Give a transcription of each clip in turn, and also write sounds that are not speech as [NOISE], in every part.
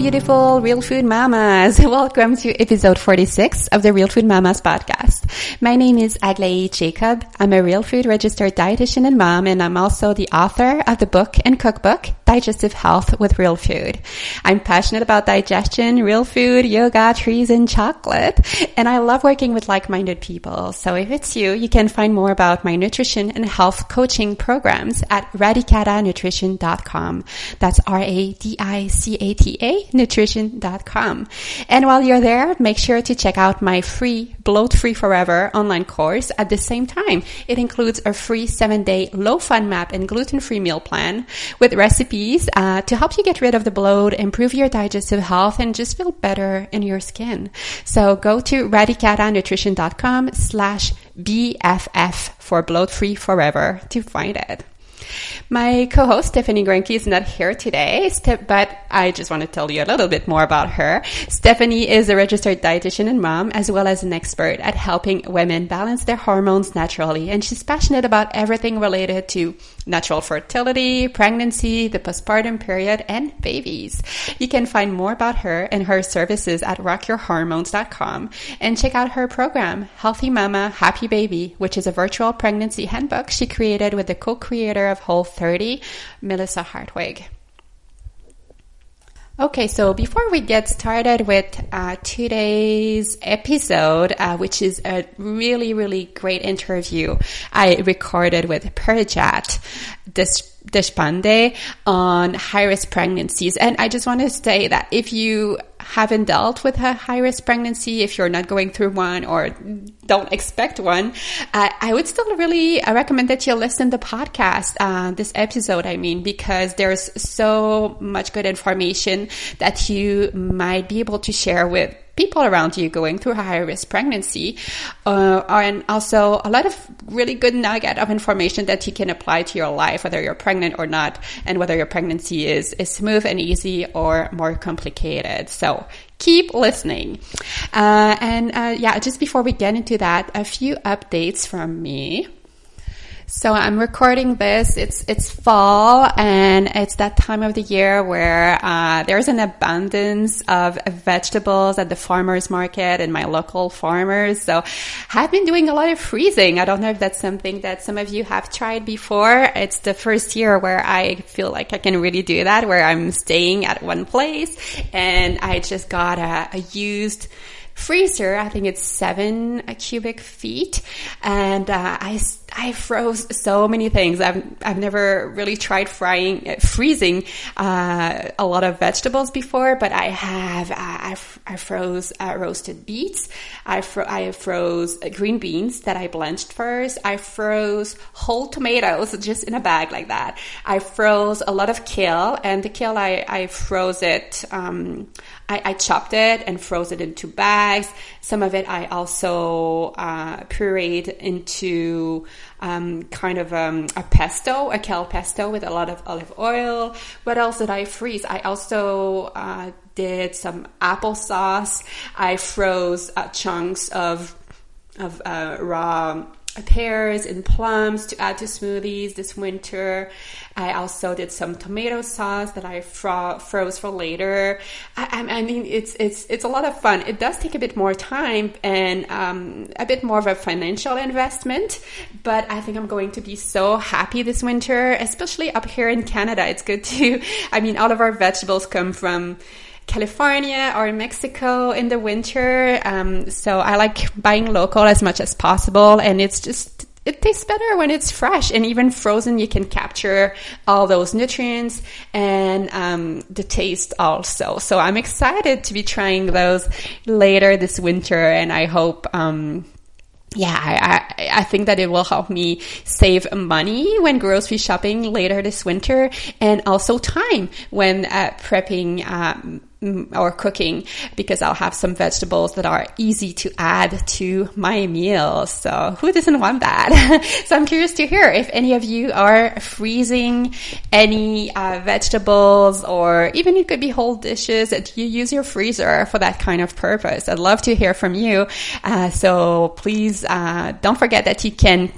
beautiful Real Food Mamas. [LAUGHS] Welcome to episode 46 of the Real Food Mamas podcast. My name is Aglaée Jacob. I'm a real food registered dietitian and mom, and I'm also the author of the book and cookbook, Digestive Health with Real Food. I'm passionate about digestion, real food, yoga, trees, and chocolate, and I love working with like-minded people. So if it's you, you can find more about my nutrition and health coaching programs at radicatanutrition.com. That's R-A-D-I-C-A-T-A nutrition.com. And while you're there, make sure to check out my free Bloat Free Forever online course at the same time. It includes a free seven day low FODMAP and gluten free meal plan with recipes uh, to help you get rid of the bloat, improve your digestive health, and just feel better in your skin. So go to radicatanutrition.com slash BFF for Bloat Free Forever to find it. My co-host Stephanie Greunke is not here today, but I just want to tell you a little bit more about her. Stephanie is a registered dietitian and mom, as well as an expert at helping women balance their hormones naturally. And she's passionate about everything related to natural fertility, pregnancy, the postpartum period, and babies. You can find more about her and her services at rockyourhormones.com and check out her program, Healthy Mama, Happy Baby, which is a virtual pregnancy handbook she created with the co-creator of Whole 30, Melissa Hartwig. Okay, so before we get started with uh, today's episode, uh, which is a really, really great interview I recorded with Parijat Deshpande on high risk pregnancies. And I just want to say that if you haven't dealt with a high risk pregnancy, if you're not going through one or don't expect one, uh, I would still really uh, recommend that you listen to the podcast, uh, this episode, I mean, because there's so much good information that you might be able to share with people around you going through a high risk pregnancy, uh, and also a lot of really good nugget of information that you can apply to your life, whether you're pregnant or not, and whether your pregnancy is, is smooth and easy or more complicated. So keep listening. Uh, and uh, yeah, just before we get into that, a few updates from me. So I'm recording this. It's it's fall, and it's that time of the year where uh, there's an abundance of vegetables at the farmers market and my local farmers. So I've been doing a lot of freezing. I don't know if that's something that some of you have tried before. It's the first year where I feel like I can really do that, where I'm staying at one place, and I just got a, a used freezer. I think it's seven cubic feet, and uh, I I froze so many things. I've I've never really tried frying uh, freezing uh, a lot of vegetables before, but I have. I, I froze uh, roasted beets. I fro- I froze uh, green beans that I blanched first. I froze whole tomatoes just in a bag like that. I froze a lot of kale, and the kale I I froze it. Um, I, I, chopped it and froze it into bags. Some of it I also uh, pureed into um, kind of um, a pesto, a kale pesto with a lot of olive oil. What else did I freeze? I also uh, did some applesauce. I froze uh, chunks of of uh, raw pears and plums to add to smoothies this winter. I also did some tomato sauce that I fro- froze for later. I, I, mean, it's it's it's a lot of fun. It does take a bit more time and um, a bit more of a financial investment, but I think I'm going to be so happy this winter, especially up here in Canada. It's good to. I mean, all of our vegetables come from. California or in Mexico in the winter. Um, so I like buying local as much as possible, and it's just it tastes better when it's fresh and even frozen you can capture all those nutrients and um, the taste also so i'm excited to be trying those later this winter and i hope um, yeah, I, I, I, think that it will help me save money when grocery shopping later this winter and also time when uh, prepping um, or cooking because I'll have some vegetables that are easy to add to my meals. So who doesn't want that? [LAUGHS] so I'm curious to hear if any of you are freezing any uh, vegetables or even it could be whole dishes that you use your freezer for that kind of purpose. I'd love to hear from you. Uh, so please uh, don't forget that you can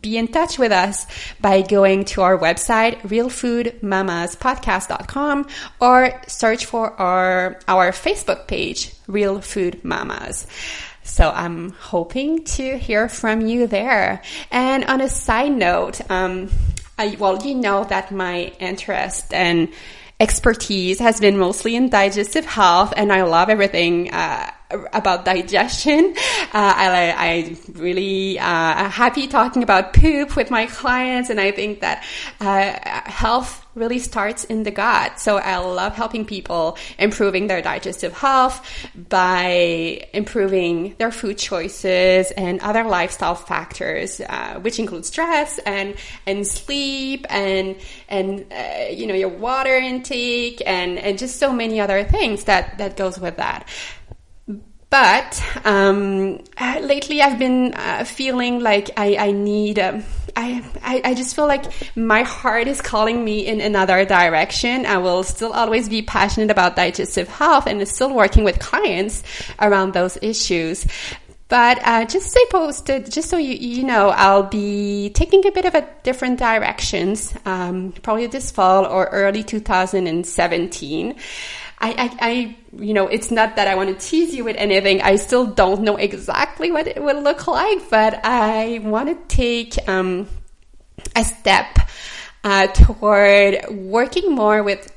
be in touch with us by going to our website, realfoodmamaspodcast.com or search for our, our Facebook page, Real Food Mamas. So I'm hoping to hear from you there. And on a side note, um, I, well, you know that my interest and expertise has been mostly in digestive health, and I love everything uh, about digestion. Uh, I, I really uh, happy talking about poop with my clients, and I think that uh, health really starts in the gut. So I love helping people improving their digestive health by improving their food choices and other lifestyle factors, uh, which include stress and and sleep and and uh, you know your water intake and and just so many other things that that goes with that. But um, uh, lately, I've been uh, feeling like I, I need. Um, I, I, I just feel like my heart is calling me in another direction. I will still always be passionate about digestive health and still working with clients around those issues. But uh, just stay posted, just so you, you know, I'll be taking a bit of a different directions, um, probably this fall or early 2017. I, I, I, you know, it's not that I want to tease you with anything. I still don't know exactly what it will look like, but I want to take um, a step uh, toward working more with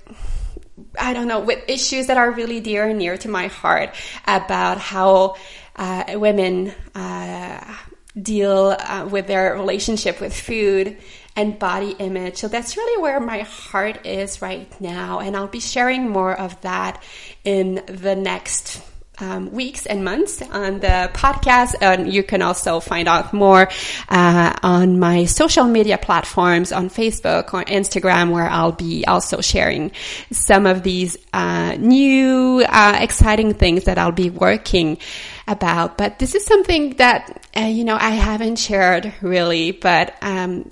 I don't know, with issues that are really dear and near to my heart about how uh, women uh, deal uh, with their relationship with food and body image. So that's really where my heart is right now. And I'll be sharing more of that in the next um, weeks and months on the podcast. And you can also find out more uh, on my social media platforms on Facebook or Instagram, where I'll be also sharing some of these uh, new, uh, exciting things that I'll be working about. But this is something that, uh, you know, I haven't shared really, but um,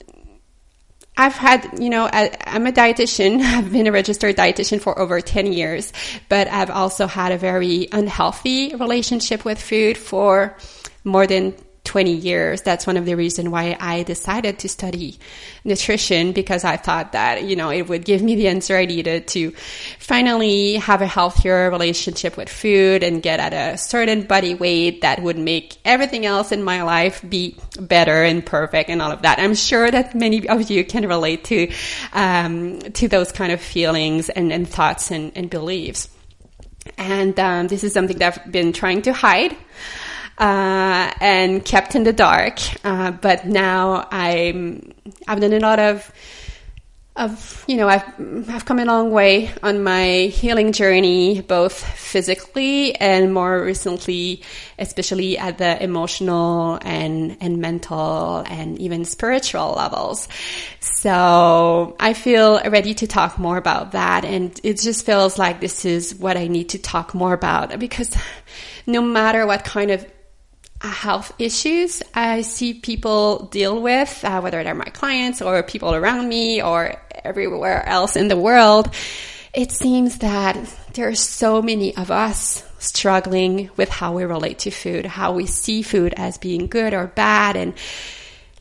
I've had, you know, I, am a dietitian. [LAUGHS] I've been a registered dietitian for over 10 years, but I've also had a very unhealthy relationship with food for more than 20 years. That's one of the reasons why I decided to study nutrition because I thought that, you know, it would give me the answer I needed to finally have a healthier relationship with food and get at a certain body weight that would make everything else in my life be better and perfect and all of that. I'm sure that many of you can relate to, um, to those kind of feelings and, and thoughts and, and beliefs. And um, this is something that I've been trying to hide uh, and kept in the dark. Uh, but now I'm I've done a lot of of you know I've I've come a long way on my healing journey, both physically and more recently, especially at the emotional and and mental and even spiritual levels. So I feel ready to talk more about that, and it just feels like this is what I need to talk more about because no matter what kind of health issues I see people deal with, uh, whether they're my clients or people around me or everywhere else in the world, it seems that there are so many of us struggling with how we relate to food, how we see food as being good or bad, and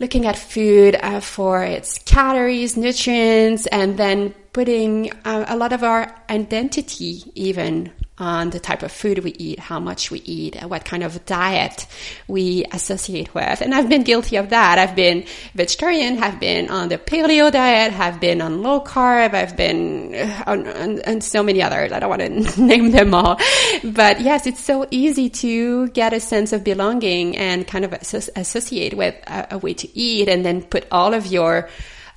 looking at food uh, for its calories, nutrients, and then putting uh, a lot of our identity even on the type of food we eat, how much we eat, what kind of diet we associate with. And I've been guilty of that. I've been vegetarian, I've been on the paleo diet, I've been on low carb, I've been uh, on, on, on so many others. I don't want to [LAUGHS] name them all. But yes, it's so easy to get a sense of belonging and kind of associate with a, a way to eat and then put all of your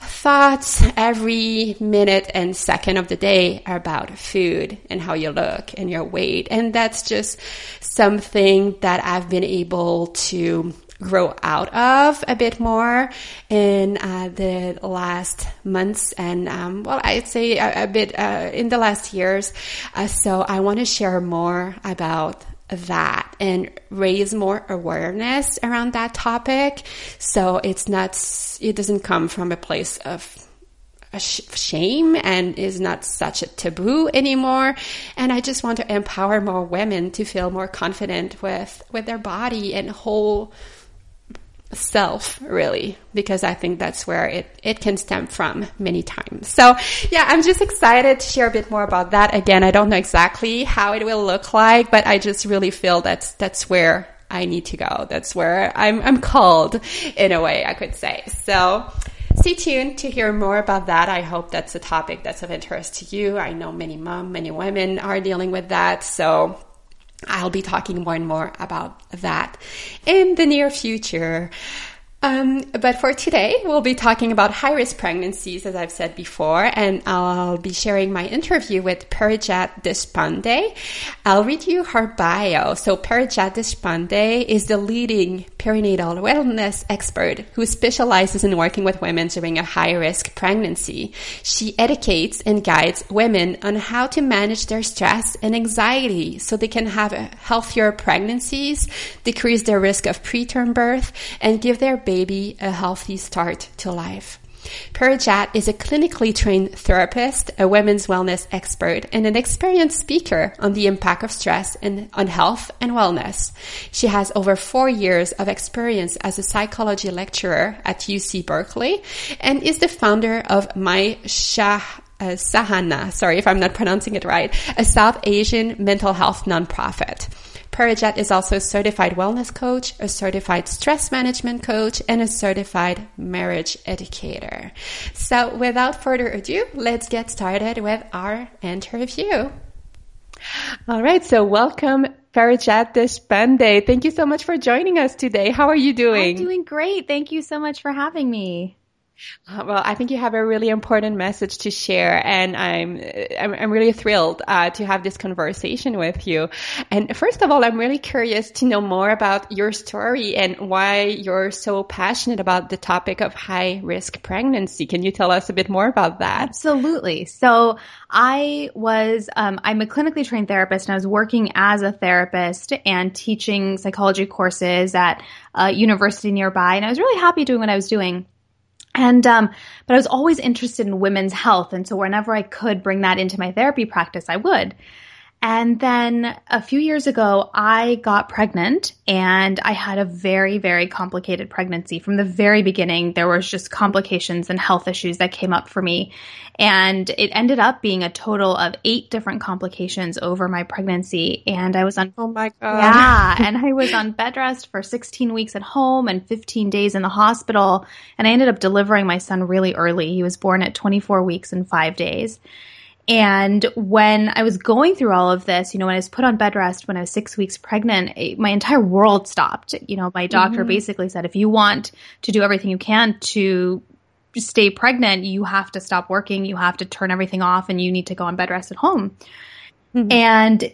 thoughts every minute and second of the day are about food and how you look and your weight. And that's just something that I've been able to grow out of a bit more in uh, the last months and um, well i'd say a, a bit uh, in the last years uh, so i want to share more about that and raise more awareness around that topic. So it's not, it doesn't come from a place of shame and is not such a taboo anymore. And I just want to empower more women to feel more confident with, with their body and whole self really because i think that's where it, it can stem from many times. So yeah i'm just excited to share a bit more about that. Again i don't know exactly how it will look like but i just really feel that's that's where i need to go. That's where i'm i'm called in a way i could say. So stay tuned to hear more about that. I hope that's a topic that's of interest to you. I know many mom many women are dealing with that. So I'll be talking more and more about that in the near future. Um, but for today, we'll be talking about high risk pregnancies, as I've said before, and I'll be sharing my interview with Parijat Deshpande. I'll read you her bio. So Parijat Deshpande is the leading perinatal wellness expert who specializes in working with women during a high risk pregnancy. She educates and guides women on how to manage their stress and anxiety so they can have healthier pregnancies, decrease their risk of preterm birth, and give their baby a healthy start to life. Parijat is a clinically trained therapist, a women's wellness expert, and an experienced speaker on the impact of stress and on health and wellness. She has over four years of experience as a psychology lecturer at UC Berkeley and is the founder of My Shah uh, Sahana, sorry if I'm not pronouncing it right, a South Asian mental health nonprofit. Parijat is also a certified wellness coach, a certified stress management coach, and a certified marriage educator. So without further ado, let's get started with our interview. All right. So welcome, Parijat Deshpande. Thank you so much for joining us today. How are you doing? I'm doing great. Thank you so much for having me. Uh, well, I think you have a really important message to share, and I'm I'm, I'm really thrilled uh, to have this conversation with you. And first of all, I'm really curious to know more about your story and why you're so passionate about the topic of high risk pregnancy. Can you tell us a bit more about that? Absolutely. So I was um, I'm a clinically trained therapist, and I was working as a therapist and teaching psychology courses at a university nearby, and I was really happy doing what I was doing. And, um, but I was always interested in women's health. And so whenever I could bring that into my therapy practice, I would. And then a few years ago, I got pregnant and I had a very, very complicated pregnancy. From the very beginning, there was just complications and health issues that came up for me. And it ended up being a total of eight different complications over my pregnancy. And I was on, oh my God. Yeah. and I was on bed rest for 16 weeks at home and 15 days in the hospital. And I ended up delivering my son really early. He was born at 24 weeks and five days. And when I was going through all of this, you know, when I was put on bed rest when I was six weeks pregnant, it, my entire world stopped. You know, my doctor mm-hmm. basically said, if you want to do everything you can to stay pregnant, you have to stop working, you have to turn everything off, and you need to go on bed rest at home. Mm-hmm. And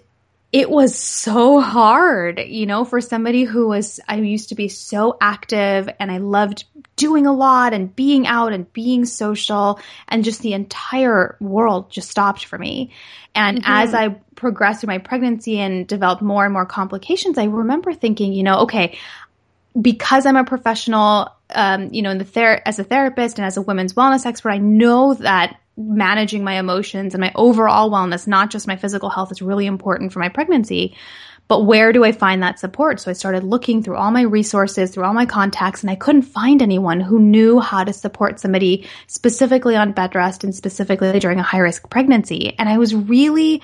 it was so hard, you know, for somebody who was, I used to be so active and I loved doing a lot and being out and being social and just the entire world just stopped for me. And mm-hmm. as I progressed through my pregnancy and developed more and more complications, I remember thinking, you know, okay, because I'm a professional, um, you know, in the ther- as a therapist and as a women's wellness expert, I know that managing my emotions and my overall wellness, not just my physical health, is really important for my pregnancy. But where do I find that support? So I started looking through all my resources, through all my contacts, and I couldn't find anyone who knew how to support somebody specifically on bed rest and specifically during a high risk pregnancy. And I was really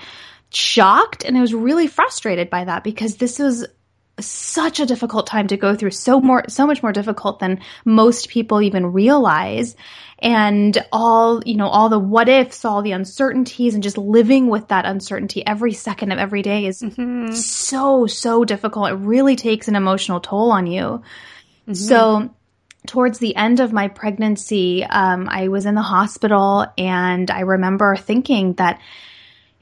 shocked and I was really frustrated by that because this was such a difficult time to go through so more so much more difficult than most people even realize and all you know all the what ifs all the uncertainties and just living with that uncertainty every second of every day is mm-hmm. so so difficult it really takes an emotional toll on you mm-hmm. so towards the end of my pregnancy um, i was in the hospital and i remember thinking that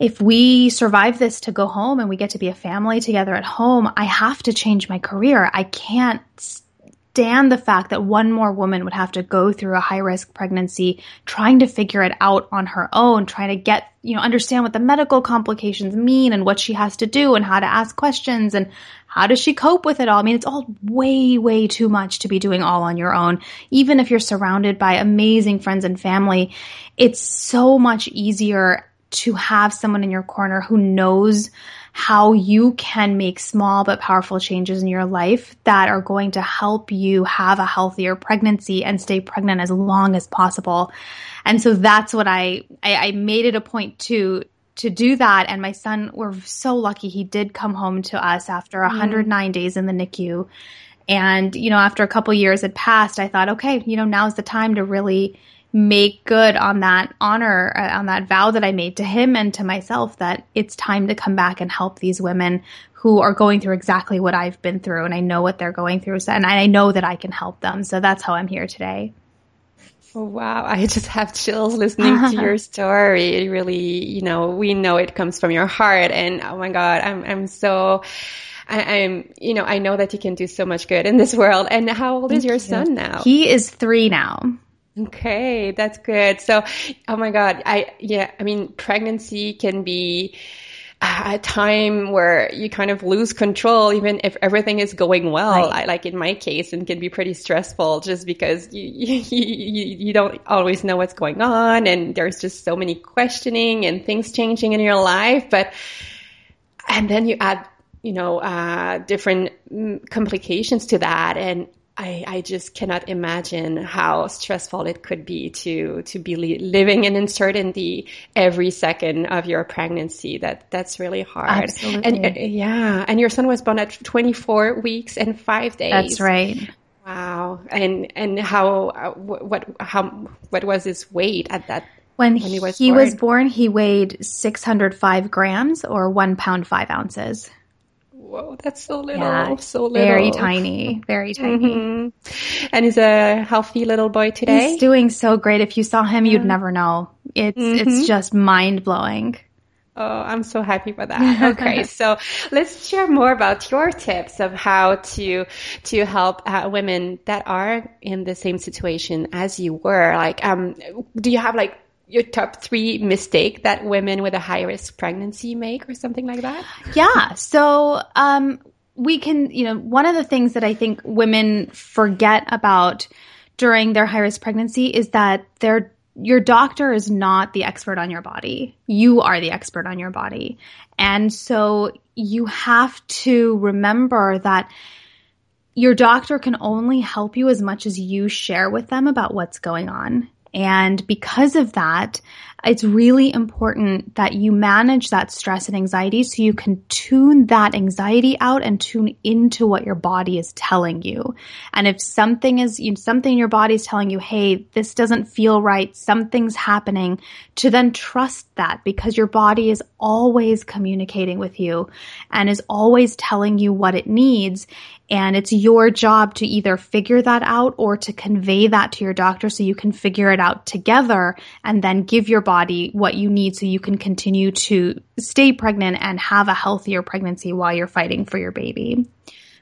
if we survive this to go home and we get to be a family together at home, I have to change my career. I can't stand the fact that one more woman would have to go through a high risk pregnancy trying to figure it out on her own, trying to get, you know, understand what the medical complications mean and what she has to do and how to ask questions and how does she cope with it all? I mean, it's all way, way too much to be doing all on your own. Even if you're surrounded by amazing friends and family, it's so much easier to have someone in your corner who knows how you can make small but powerful changes in your life that are going to help you have a healthier pregnancy and stay pregnant as long as possible. And so that's what I, I, I made it a point to, to do that. And my son, we're so lucky he did come home to us after 109 mm. days in the NICU. And, you know, after a couple years had passed, I thought, okay, you know, now's the time to really make good on that honor, uh, on that vow that I made to him and to myself that it's time to come back and help these women who are going through exactly what I've been through and I know what they're going through. And I know that I can help them. So that's how I'm here today. Oh, wow. I just have chills listening to your [LAUGHS] story. It really, you know, we know it comes from your heart and oh my God, I'm, I'm so, I, am you know, I know that you can do so much good in this world. And how old Thank is your you. son now? He is three now. Okay, that's good. So, oh my God, I, yeah, I mean, pregnancy can be a time where you kind of lose control, even if everything is going well. Right. I, like in my case, and can be pretty stressful just because you, [LAUGHS] you, you, you don't always know what's going on. And there's just so many questioning and things changing in your life. But, and then you add, you know, uh, different mm, complications to that. And I, I just cannot imagine how stressful it could be to to be li- living in uncertainty every second of your pregnancy. That that's really hard. Absolutely. And yeah, and your son was born at 24 weeks and five days. That's right. Wow. And and how uh, what how what was his weight at that? When, when he was he born? was born, he weighed 605 grams or one pound five ounces whoa, that's so little, yeah, so little. Very tiny, very tiny. Mm-hmm. And he's a healthy little boy today. He's doing so great. If you saw him, you'd never know. It's, mm-hmm. it's just mind blowing. Oh, I'm so happy for that. Okay. [LAUGHS] so let's share more about your tips of how to, to help uh, women that are in the same situation as you were. Like, um, do you have like your top three mistake that women with a high risk pregnancy make or something like that? Yeah. So, um, we can, you know, one of the things that I think women forget about during their high risk pregnancy is that their your doctor is not the expert on your body. You are the expert on your body. And so you have to remember that your doctor can only help you as much as you share with them about what's going on. And because of that, it's really important that you manage that stress and anxiety so you can tune that anxiety out and tune into what your body is telling you. And if something is, you know, something your body is telling you, hey, this doesn't feel right, something's happening, to then trust that because your body is always communicating with you and is always telling you what it needs. And it's your job to either figure that out or to convey that to your doctor so you can figure it out together and then give your body what you need so you can continue to stay pregnant and have a healthier pregnancy while you're fighting for your baby.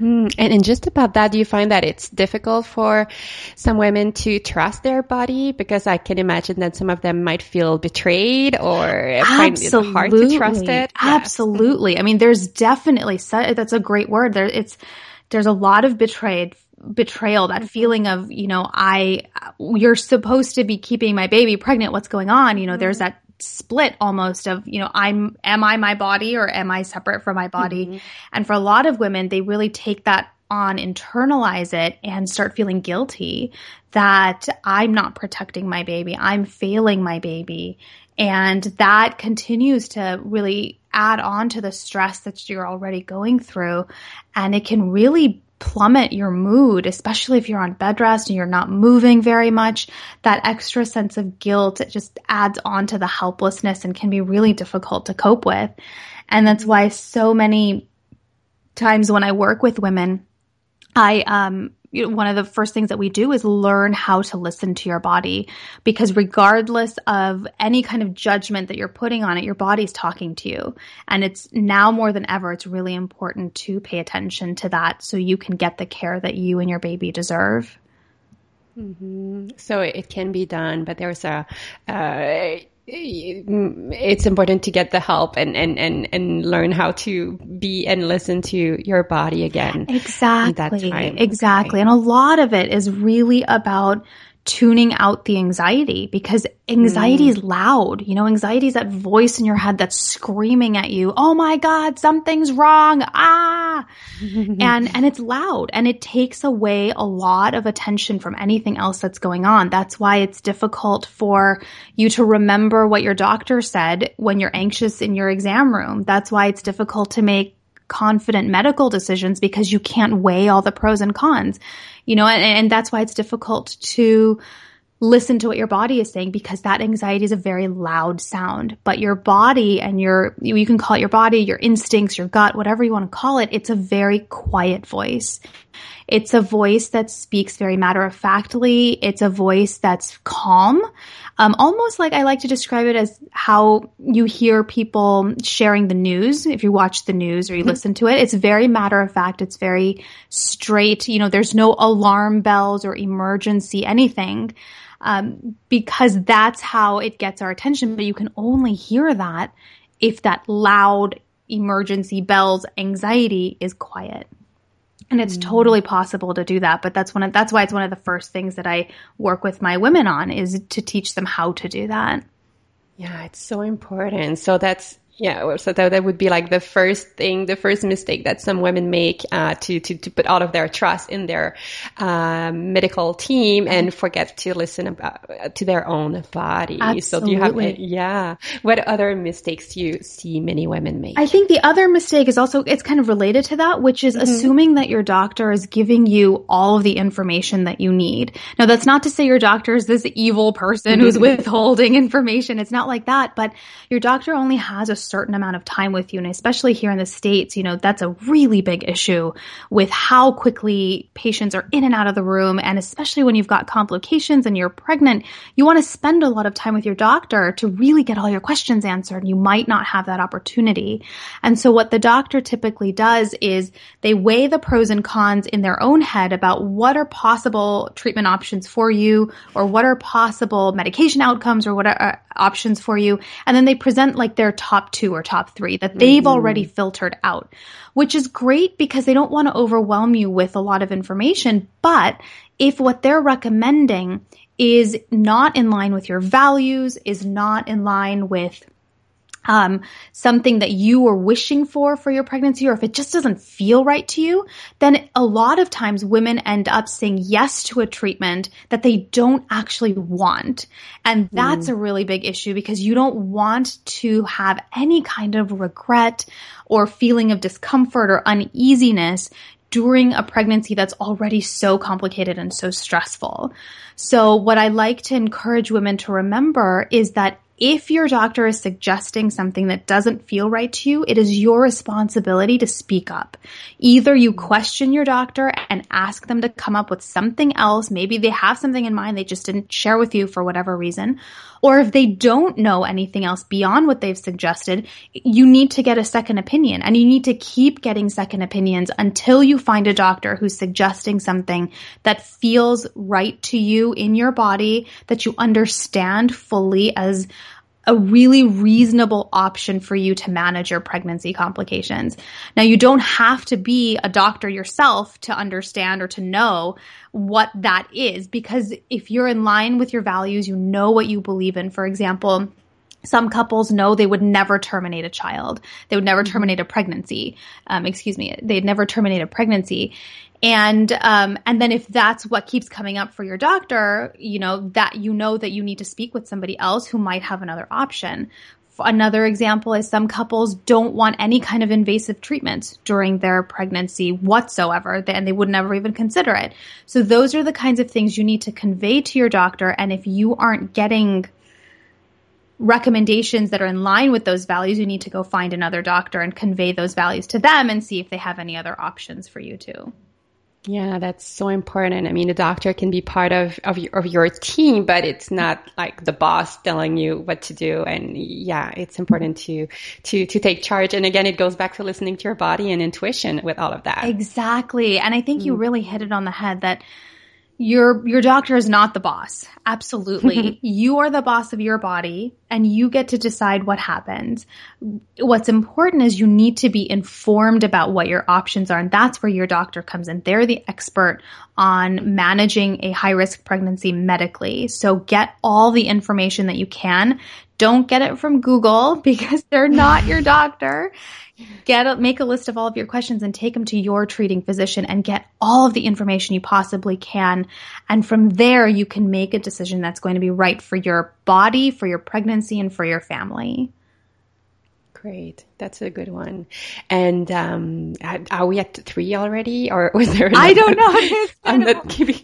Mm, and, and just about that, do you find that it's difficult for some women to trust their body? Because I can imagine that some of them might feel betrayed or Absolutely. find it hard to trust it. Absolutely. Yes. I mean, there's definitely, that's a great word. There, it's, there's a lot of betrayed betrayal that feeling of you know i you're supposed to be keeping my baby pregnant what's going on you know mm-hmm. there's that split almost of you know i'm am i my body or am i separate from my body mm-hmm. and for a lot of women they really take that on internalize it and start feeling guilty that i'm not protecting my baby i'm failing my baby and that continues to really add on to the stress that you're already going through. And it can really plummet your mood, especially if you're on bed rest and you're not moving very much. That extra sense of guilt, it just adds on to the helplessness and can be really difficult to cope with. And that's why so many times when I work with women, I um, you know, one of the first things that we do is learn how to listen to your body because regardless of any kind of judgment that you're putting on it, your body's talking to you. And it's now more than ever, it's really important to pay attention to that so you can get the care that you and your baby deserve. Mm-hmm. So it can be done, but there's a, uh, it's important to get the help and, and, and, and learn how to be and listen to your body again. Exactly. Exactly. Right. And a lot of it is really about tuning out the anxiety because anxiety mm. is loud. You know, anxiety is that voice in your head that's screaming at you, "Oh my god, something's wrong." Ah. [LAUGHS] and and it's loud and it takes away a lot of attention from anything else that's going on. That's why it's difficult for you to remember what your doctor said when you're anxious in your exam room. That's why it's difficult to make confident medical decisions because you can't weigh all the pros and cons, you know, and, and that's why it's difficult to listen to what your body is saying because that anxiety is a very loud sound. But your body and your, you can call it your body, your instincts, your gut, whatever you want to call it, it's a very quiet voice. It's a voice that speaks very matter of factly. It's a voice that's calm. Um, almost like I like to describe it as how you hear people sharing the news. If you watch the news or you mm-hmm. listen to it, it's very matter of fact. It's very straight. You know, there's no alarm bells or emergency anything. Um, because that's how it gets our attention. But you can only hear that if that loud emergency bells anxiety is quiet. And it's totally mm. possible to do that, but that's one of, that's why it's one of the first things that I work with my women on is to teach them how to do that. Yeah, it's so important. So that's yeah, so that, that would be like the first thing, the first mistake that some women make uh, to, to to put all of their trust in their um, medical team and forget to listen about uh, to their own body. Absolutely. So do you have yeah? What other mistakes do you see many women make? I think the other mistake is also it's kind of related to that, which is mm-hmm. assuming that your doctor is giving you all of the information that you need. Now, that's not to say your doctor is this evil person who's [LAUGHS] withholding information. It's not like that, but your doctor only has a certain amount of time with you. And especially here in the States, you know, that's a really big issue with how quickly patients are in and out of the room. And especially when you've got complications and you're pregnant, you want to spend a lot of time with your doctor to really get all your questions answered. And you might not have that opportunity. And so what the doctor typically does is they weigh the pros and cons in their own head about what are possible treatment options for you or what are possible medication outcomes or what are uh, options for you. And then they present like their top two or top three that they've mm-hmm. already filtered out, which is great because they don't want to overwhelm you with a lot of information. But if what they're recommending is not in line with your values, is not in line with um, something that you were wishing for for your pregnancy, or if it just doesn't feel right to you, then a lot of times women end up saying yes to a treatment that they don't actually want. And that's mm. a really big issue because you don't want to have any kind of regret or feeling of discomfort or uneasiness during a pregnancy that's already so complicated and so stressful. So what I like to encourage women to remember is that if your doctor is suggesting something that doesn't feel right to you, it is your responsibility to speak up. Either you question your doctor and ask them to come up with something else. Maybe they have something in mind they just didn't share with you for whatever reason. Or if they don't know anything else beyond what they've suggested, you need to get a second opinion. And you need to keep getting second opinions until you find a doctor who's suggesting something that feels right to you in your body, that you understand fully as a really reasonable option for you to manage your pregnancy complications. Now, you don't have to be a doctor yourself to understand or to know what that is because if you're in line with your values, you know what you believe in. For example, some couples know they would never terminate a child. They would never mm-hmm. terminate a pregnancy. Um, excuse me. They'd never terminate a pregnancy. And, um, and then if that's what keeps coming up for your doctor, you know, that you know that you need to speak with somebody else who might have another option. Another example is some couples don't want any kind of invasive treatment during their pregnancy whatsoever, and they would never even consider it. So those are the kinds of things you need to convey to your doctor. And if you aren't getting recommendations that are in line with those values, you need to go find another doctor and convey those values to them and see if they have any other options for you too. Yeah, that's so important. I mean, the doctor can be part of, of your, of your team, but it's not like the boss telling you what to do. And yeah, it's important to, to, to take charge. And again, it goes back to listening to your body and intuition with all of that. Exactly. And I think you mm. really hit it on the head that your, your doctor is not the boss. Absolutely. [LAUGHS] you are the boss of your body and you get to decide what happens. What's important is you need to be informed about what your options are. And that's where your doctor comes in. They're the expert on managing a high risk pregnancy medically. So get all the information that you can. Don't get it from Google [LAUGHS] because they're not your doctor get a, make a list of all of your questions and take them to your treating physician and get all of the information you possibly can and from there you can make a decision that's going to be right for your body for your pregnancy and for your family Great, that's a good one. And um, are we at three already, or [LAUGHS] was there? I don't know. [LAUGHS] I'm not keeping.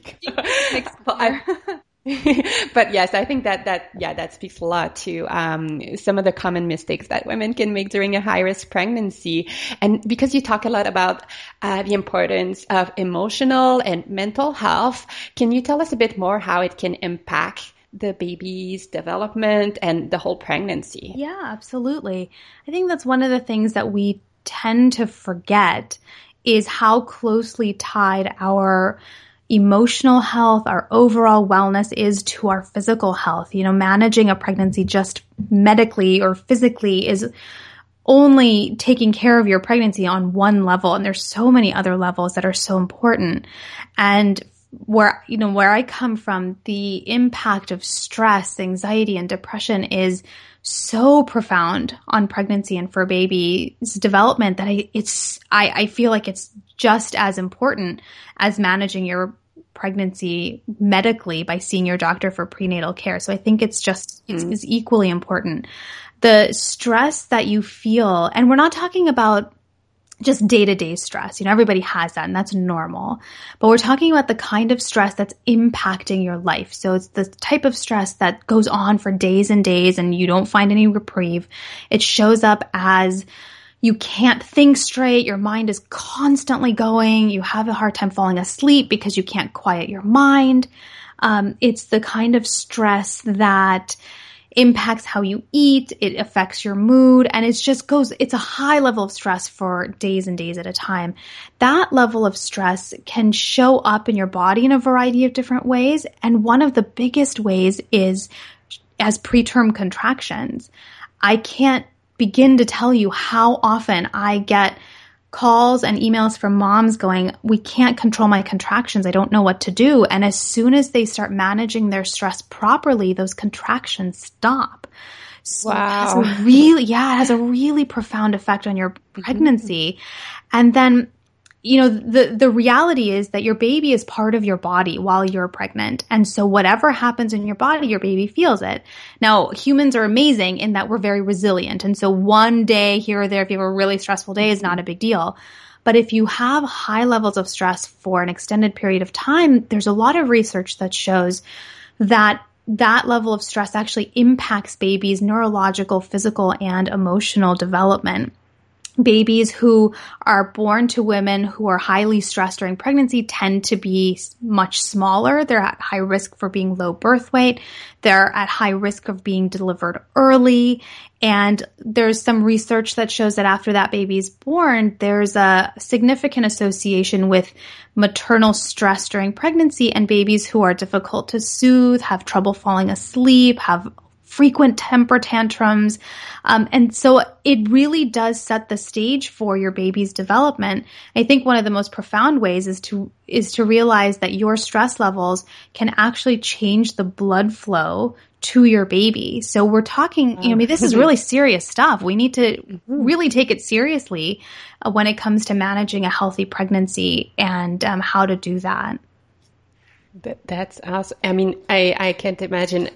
[LAUGHS] but yes, I think that that yeah that speaks a lot to um, some of the common mistakes that women can make during a high risk pregnancy, and because you talk a lot about uh, the importance of emotional and mental health, can you tell us a bit more how it can impact the baby's development and the whole pregnancy? Yeah, absolutely. I think that's one of the things that we tend to forget is how closely tied our emotional health, our overall wellness is to our physical health. You know, managing a pregnancy just medically or physically is only taking care of your pregnancy on one level. And there's so many other levels that are so important. And where, you know, where I come from, the impact of stress, anxiety, and depression is so profound on pregnancy and for baby's development that I, it's, I, I feel like it's just as important as managing your pregnancy medically by seeing your doctor for prenatal care. So I think it's just, it's, mm. it's equally important. The stress that you feel, and we're not talking about just day to day stress. You know, everybody has that and that's normal. But we're talking about the kind of stress that's impacting your life. So it's the type of stress that goes on for days and days and you don't find any reprieve. It shows up as you can't think straight. Your mind is constantly going. You have a hard time falling asleep because you can't quiet your mind. Um, it's the kind of stress that impacts how you eat. It affects your mood and it just goes, it's a high level of stress for days and days at a time. That level of stress can show up in your body in a variety of different ways. And one of the biggest ways is as preterm contractions. I can't begin to tell you how often I get calls and emails from moms going, we can't control my contractions. I don't know what to do. And as soon as they start managing their stress properly, those contractions stop. So wow. it has a really, yeah, it has a really profound effect on your mm-hmm. pregnancy. And then you know, the, the reality is that your baby is part of your body while you're pregnant. And so whatever happens in your body, your baby feels it. Now, humans are amazing in that we're very resilient. And so one day here or there, if you have a really stressful day is not a big deal. But if you have high levels of stress for an extended period of time, there's a lot of research that shows that that level of stress actually impacts babies' neurological, physical, and emotional development babies who are born to women who are highly stressed during pregnancy tend to be much smaller. They're at high risk for being low birth weight. They're at high risk of being delivered early. And there's some research that shows that after that baby is born, there's a significant association with maternal stress during pregnancy and babies who are difficult to soothe, have trouble falling asleep, have frequent temper tantrums. Um, and so it really does set the stage for your baby's development. I think one of the most profound ways is to, is to realize that your stress levels can actually change the blood flow to your baby. So we're talking, you know, I mean, this is really serious stuff. We need to mm-hmm. really take it seriously uh, when it comes to managing a healthy pregnancy and um, how to do that. That's awesome. I mean, I, I can't imagine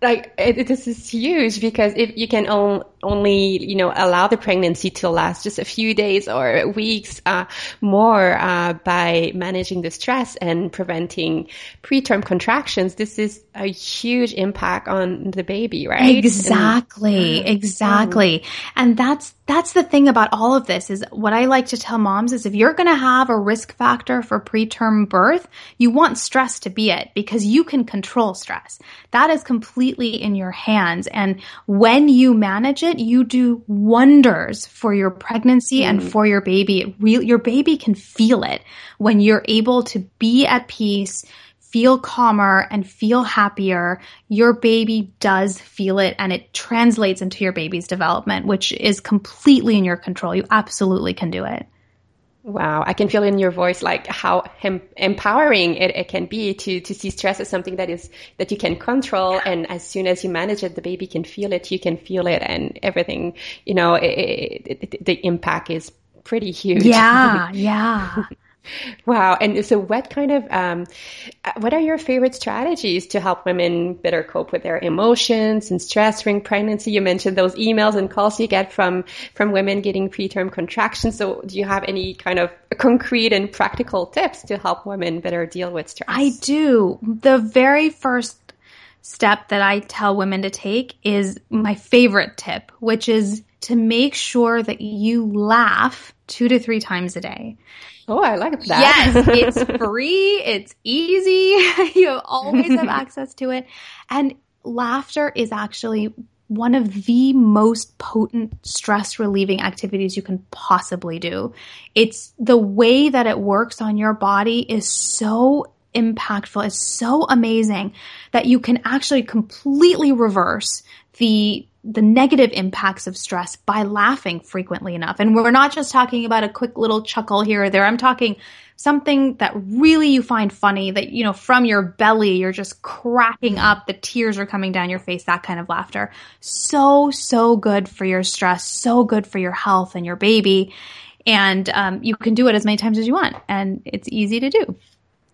like it, this is huge because if you can on, only you know allow the pregnancy to last just a few days or weeks uh, more uh, by managing the stress and preventing preterm contractions this is a huge impact on the baby right exactly and, exactly mm-hmm. and that's that's the thing about all of this is what I like to tell moms is if you're going to have a risk factor for preterm birth, you want stress to be it because you can control stress. That is completely in your hands. And when you manage it, you do wonders for your pregnancy mm. and for your baby. Re- your baby can feel it when you're able to be at peace, feel calmer and feel happier, your baby does feel it and it translates into your baby's development, which is completely in your control. You absolutely can do it. Wow, I can feel in your voice like how em- empowering it, it, can be to to see stress as something that is that you can control, and as soon as you manage it, the baby can feel it, you can feel it, and everything. You know, it, it, the impact is pretty huge. Yeah, [LAUGHS] yeah. Wow. And so what kind of, um, what are your favorite strategies to help women better cope with their emotions and stress during pregnancy? You mentioned those emails and calls you get from, from women getting preterm contractions. So do you have any kind of concrete and practical tips to help women better deal with stress? I do. The very first step that I tell women to take is my favorite tip, which is to make sure that you laugh two to three times a day. Oh, I like that. Yes, it's [LAUGHS] free, it's easy. [LAUGHS] you always have [LAUGHS] access to it. And laughter is actually one of the most potent stress relieving activities you can possibly do. It's the way that it works on your body is so impactful, it's so amazing that you can actually completely reverse the the negative impacts of stress by laughing frequently enough. And we're not just talking about a quick little chuckle here or there. I'm talking something that really you find funny that, you know, from your belly, you're just cracking up. The tears are coming down your face, that kind of laughter. So, so good for your stress. So good for your health and your baby. And um, you can do it as many times as you want. And it's easy to do.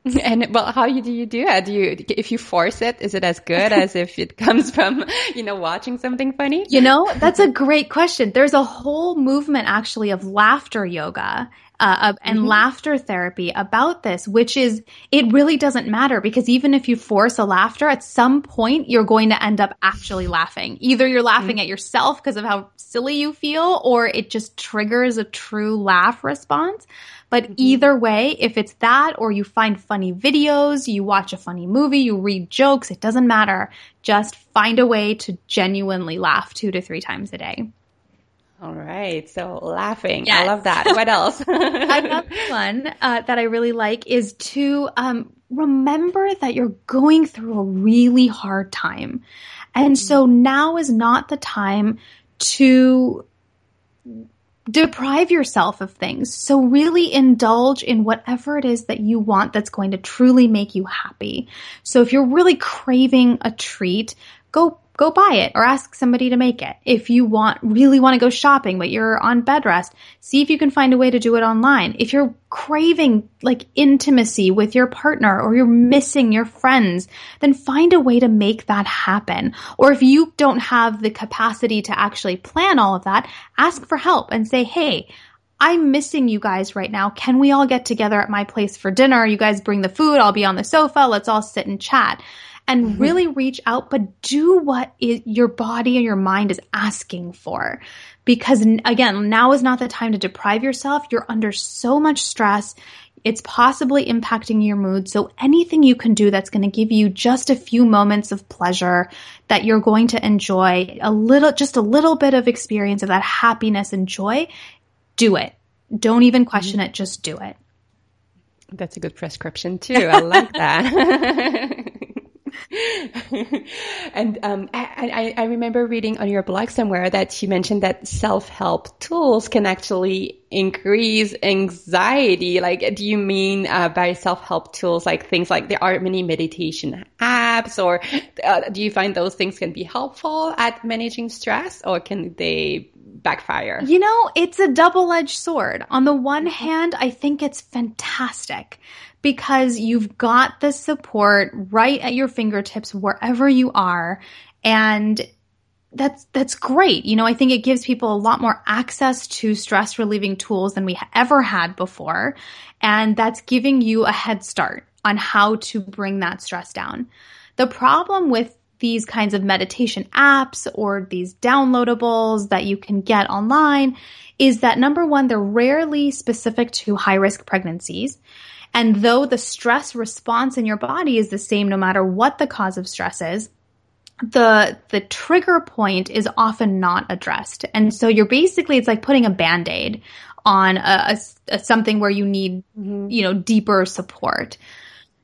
[LAUGHS] And well, how do you do it? Do you, if you force it, is it as good as if it [LAUGHS] comes from, you know, watching something funny? You know, that's a great question. There's a whole movement actually of laughter yoga. Uh, and mm-hmm. laughter therapy about this, which is it really doesn't matter because even if you force a laughter, at some point you're going to end up actually laughing. Either you're laughing mm-hmm. at yourself because of how silly you feel, or it just triggers a true laugh response. But mm-hmm. either way, if it's that or you find funny videos, you watch a funny movie, you read jokes, it doesn't matter. Just find a way to genuinely laugh two to three times a day. All right. So laughing. Yes. I love that. What else? [LAUGHS] Another one uh, that I really like is to um, remember that you're going through a really hard time. And so mm-hmm. now is not the time to deprive yourself of things. So really indulge in whatever it is that you want that's going to truly make you happy. So if you're really craving a treat, go go buy it or ask somebody to make it. If you want, really want to go shopping, but you're on bed rest, see if you can find a way to do it online. If you're craving like intimacy with your partner or you're missing your friends, then find a way to make that happen. Or if you don't have the capacity to actually plan all of that, ask for help and say, Hey, I'm missing you guys right now. Can we all get together at my place for dinner? You guys bring the food. I'll be on the sofa. Let's all sit and chat and mm-hmm. really reach out, but do what your body and your mind is asking for. Because again, now is not the time to deprive yourself. You're under so much stress. It's possibly impacting your mood. So anything you can do that's going to give you just a few moments of pleasure that you're going to enjoy a little, just a little bit of experience of that happiness and joy, do it. Don't even question mm-hmm. it. Just do it. That's a good prescription too. I like that. [LAUGHS] [LAUGHS] and um, I, I, remember reading on your blog somewhere that you mentioned that self-help tools can actually increase anxiety. Like, do you mean uh, by self-help tools like things like there are many meditation apps, or uh, do you find those things can be helpful at managing stress, or can they backfire? You know, it's a double-edged sword. On the one hand, I think it's fantastic because you've got the support right at your fingertips wherever you are. And that's that's great. You know, I think it gives people a lot more access to stress relieving tools than we ever had before, and that's giving you a head start on how to bring that stress down. The problem with these kinds of meditation apps or these downloadables that you can get online is that number one, they're rarely specific to high risk pregnancies. And though the stress response in your body is the same no matter what the cause of stress is, the the trigger point is often not addressed. And so you're basically it's like putting a band-aid on a, a, a something where you need mm-hmm. you know deeper support.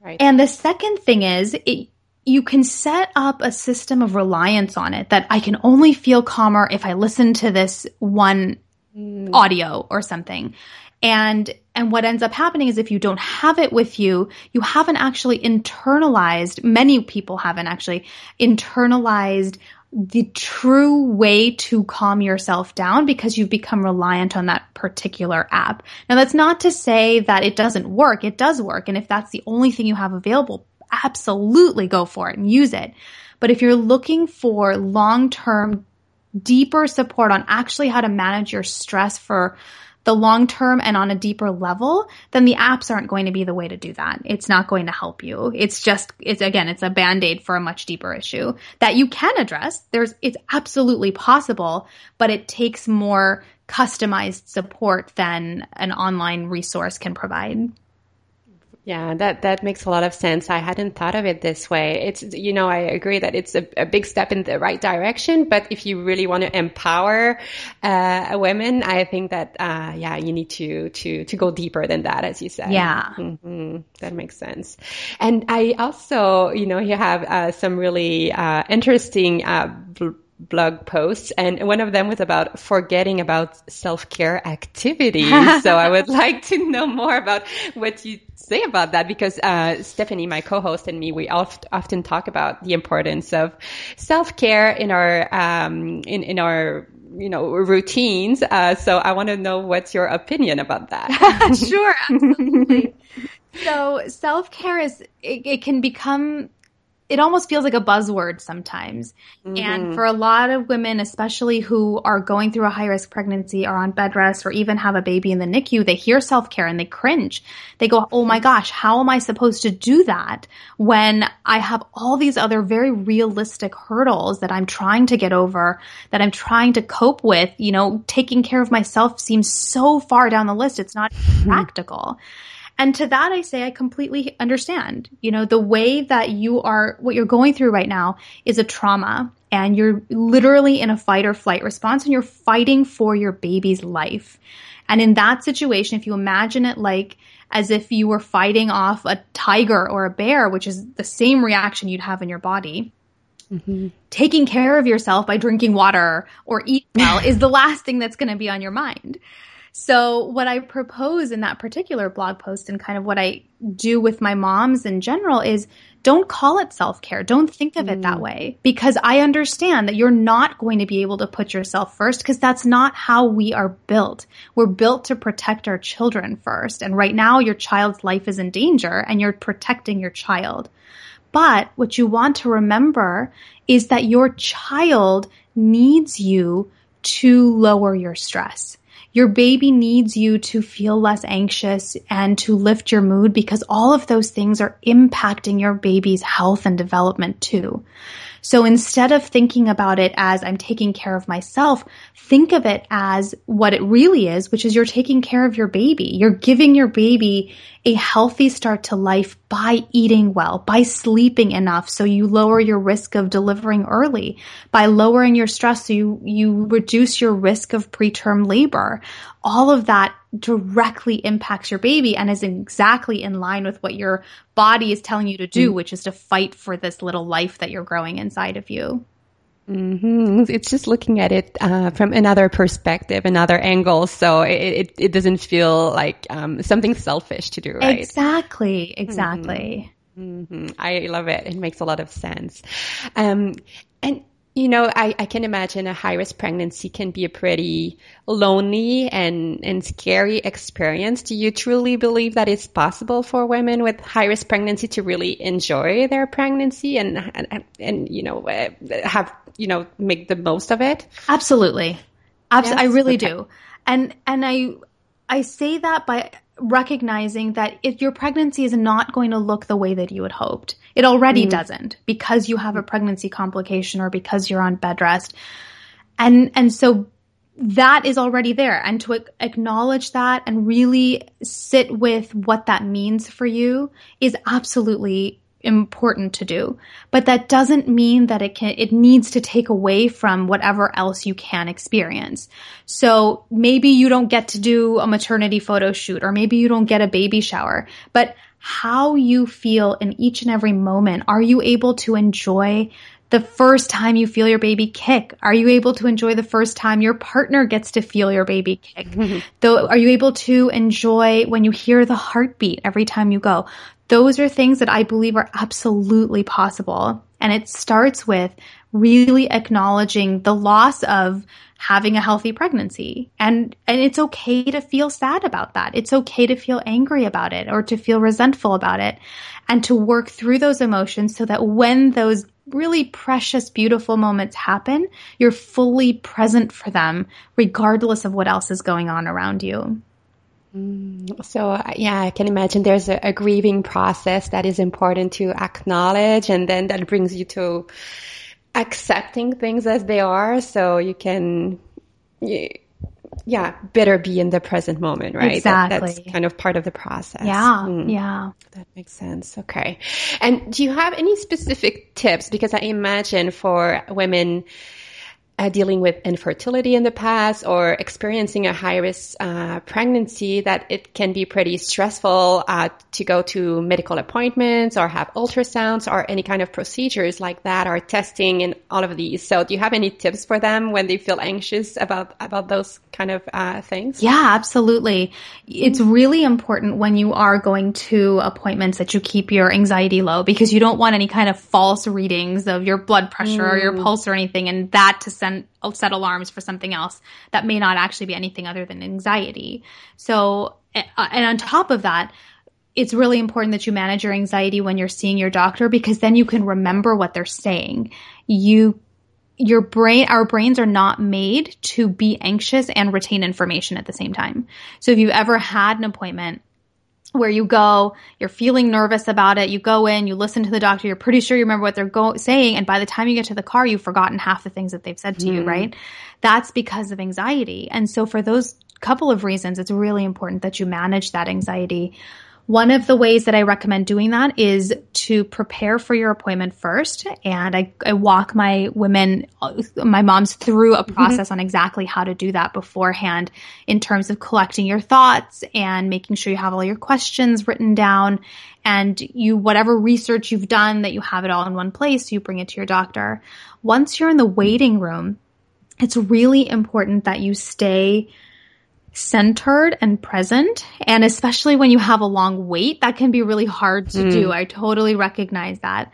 Right. And the second thing is it, you can set up a system of reliance on it that I can only feel calmer if I listen to this one mm. audio or something. And and what ends up happening is if you don't have it with you, you haven't actually internalized, many people haven't actually internalized the true way to calm yourself down because you've become reliant on that particular app. Now that's not to say that it doesn't work. It does work. And if that's the only thing you have available, absolutely go for it and use it. But if you're looking for long-term, deeper support on actually how to manage your stress for the long term and on a deeper level, then the apps aren't going to be the way to do that. It's not going to help you. It's just, it's again, it's a band-aid for a much deeper issue that you can address. There's, it's absolutely possible, but it takes more customized support than an online resource can provide. Yeah, that, that makes a lot of sense. I hadn't thought of it this way. It's, you know, I agree that it's a, a big step in the right direction, but if you really want to empower, uh, women, I think that, uh, yeah, you need to, to, to go deeper than that, as you said. Yeah. Mm-hmm. That makes sense. And I also, you know, you have, uh, some really, uh, interesting, uh, blog posts and one of them was about forgetting about self-care activities. [LAUGHS] so I would like to know more about what you say about that because uh, Stephanie, my co-host, and me, we oft, often talk about the importance of self-care in our um, in in our you know routines. Uh, so I want to know what's your opinion about that. [LAUGHS] sure, absolutely. [LAUGHS] so self-care is it, it can become it almost feels like a buzzword sometimes. Mm-hmm. And for a lot of women, especially who are going through a high risk pregnancy or on bed rest or even have a baby in the NICU, they hear self care and they cringe. They go, Oh my gosh, how am I supposed to do that when I have all these other very realistic hurdles that I'm trying to get over, that I'm trying to cope with? You know, taking care of myself seems so far down the list. It's not [LAUGHS] practical. And to that, I say I completely understand. You know, the way that you are, what you're going through right now is a trauma and you're literally in a fight or flight response and you're fighting for your baby's life. And in that situation, if you imagine it like as if you were fighting off a tiger or a bear, which is the same reaction you'd have in your body, Mm-hmm. Taking care of yourself by drinking water or eating [LAUGHS] well is the last thing that's going to be on your mind. So what I propose in that particular blog post and kind of what I do with my moms in general is don't call it self-care. Don't think of it that mm. way because I understand that you're not going to be able to put yourself first because that's not how we are built. We're built to protect our children first. And right now your child's life is in danger and you're protecting your child. But what you want to remember is that your child needs you to lower your stress. Your baby needs you to feel less anxious and to lift your mood because all of those things are impacting your baby's health and development too. So instead of thinking about it as I'm taking care of myself, think of it as what it really is, which is you're taking care of your baby. You're giving your baby a healthy start to life by eating well, by sleeping enough so you lower your risk of delivering early, by lowering your stress so you, you reduce your risk of preterm labor. All of that directly impacts your baby and is exactly in line with what your body is telling you to do, mm. which is to fight for this little life that you're growing inside of you. Mm-hmm. It's just looking at it uh, from another perspective, another angle, so it it, it doesn't feel like um, something selfish to do, right? Exactly, exactly. Mm-hmm. Mm-hmm. I love it. It makes a lot of sense. Um, and you know, I, I can imagine a high risk pregnancy can be a pretty lonely and, and scary experience. Do you truly believe that it's possible for women with high risk pregnancy to really enjoy their pregnancy and, and, and you know, uh, have, you know, make the most of it? Absolutely. Abs- yes? I really okay. do. And, and I, I say that by recognizing that if your pregnancy is not going to look the way that you had hoped. It already mm. doesn't because you have a pregnancy complication or because you're on bed rest. And, and so that is already there and to acknowledge that and really sit with what that means for you is absolutely important to do. But that doesn't mean that it can, it needs to take away from whatever else you can experience. So maybe you don't get to do a maternity photo shoot or maybe you don't get a baby shower, but how you feel in each and every moment. Are you able to enjoy the first time you feel your baby kick? Are you able to enjoy the first time your partner gets to feel your baby kick? Mm-hmm. Though, are you able to enjoy when you hear the heartbeat every time you go? Those are things that I believe are absolutely possible. And it starts with really acknowledging the loss of having a healthy pregnancy. And, and it's okay to feel sad about that. It's okay to feel angry about it or to feel resentful about it and to work through those emotions so that when those really precious, beautiful moments happen, you're fully present for them, regardless of what else is going on around you. Mm, so uh, yeah, I can imagine there's a, a, grieving process that is important to acknowledge, and then that brings you to accepting things as they are, so you can, yeah, better be in the present moment, right? Exactly. That, that's kind of part of the process. Yeah, mm. yeah, that makes sense. Okay, and do you have any specific tips? Because I imagine for women uh, dealing with infertility in the past or experiencing a high risk uh, pregnancy that it can be pretty stressful uh, to go to medical appointments or have ultrasounds or any kind of procedures like that or testing and all of these. So do you have any tips for them when they feel anxious about, about those kind of uh, things? Yeah, absolutely. It's really important when you are going to appointments that you keep your anxiety low because you don't want any kind of false readings of your blood pressure mm. or your mm. pulse or anything and that to send then set alarms for something else that may not actually be anything other than anxiety. So, and on top of that, it's really important that you manage your anxiety when you're seeing your doctor because then you can remember what they're saying. You your brain, our brains are not made to be anxious and retain information at the same time. So if you've ever had an appointment where you go, you're feeling nervous about it, you go in, you listen to the doctor, you're pretty sure you remember what they're go- saying, and by the time you get to the car, you've forgotten half the things that they've said to mm. you, right? That's because of anxiety. And so for those couple of reasons, it's really important that you manage that anxiety one of the ways that I recommend doing that is to prepare for your appointment first. And I, I walk my women, my moms through a mm-hmm. process mm-hmm. on exactly how to do that beforehand in terms of collecting your thoughts and making sure you have all your questions written down and you, whatever research you've done that you have it all in one place, you bring it to your doctor. Once you're in the waiting room, it's really important that you stay centered and present. And especially when you have a long wait, that can be really hard to mm. do. I totally recognize that.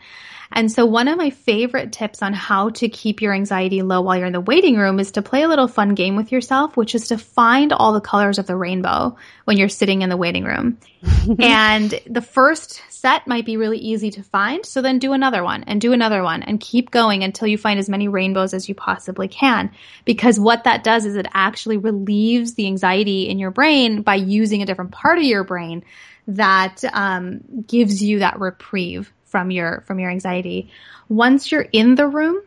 And so one of my favorite tips on how to keep your anxiety low while you're in the waiting room is to play a little fun game with yourself, which is to find all the colors of the rainbow when you're sitting in the waiting room. [LAUGHS] and the first set might be really easy to find. So then do another one and do another one and keep going until you find as many rainbows as you possibly can. Because what that does is it actually relieves the anxiety in your brain by using a different part of your brain that um, gives you that reprieve from your from your anxiety. Once you're in the room,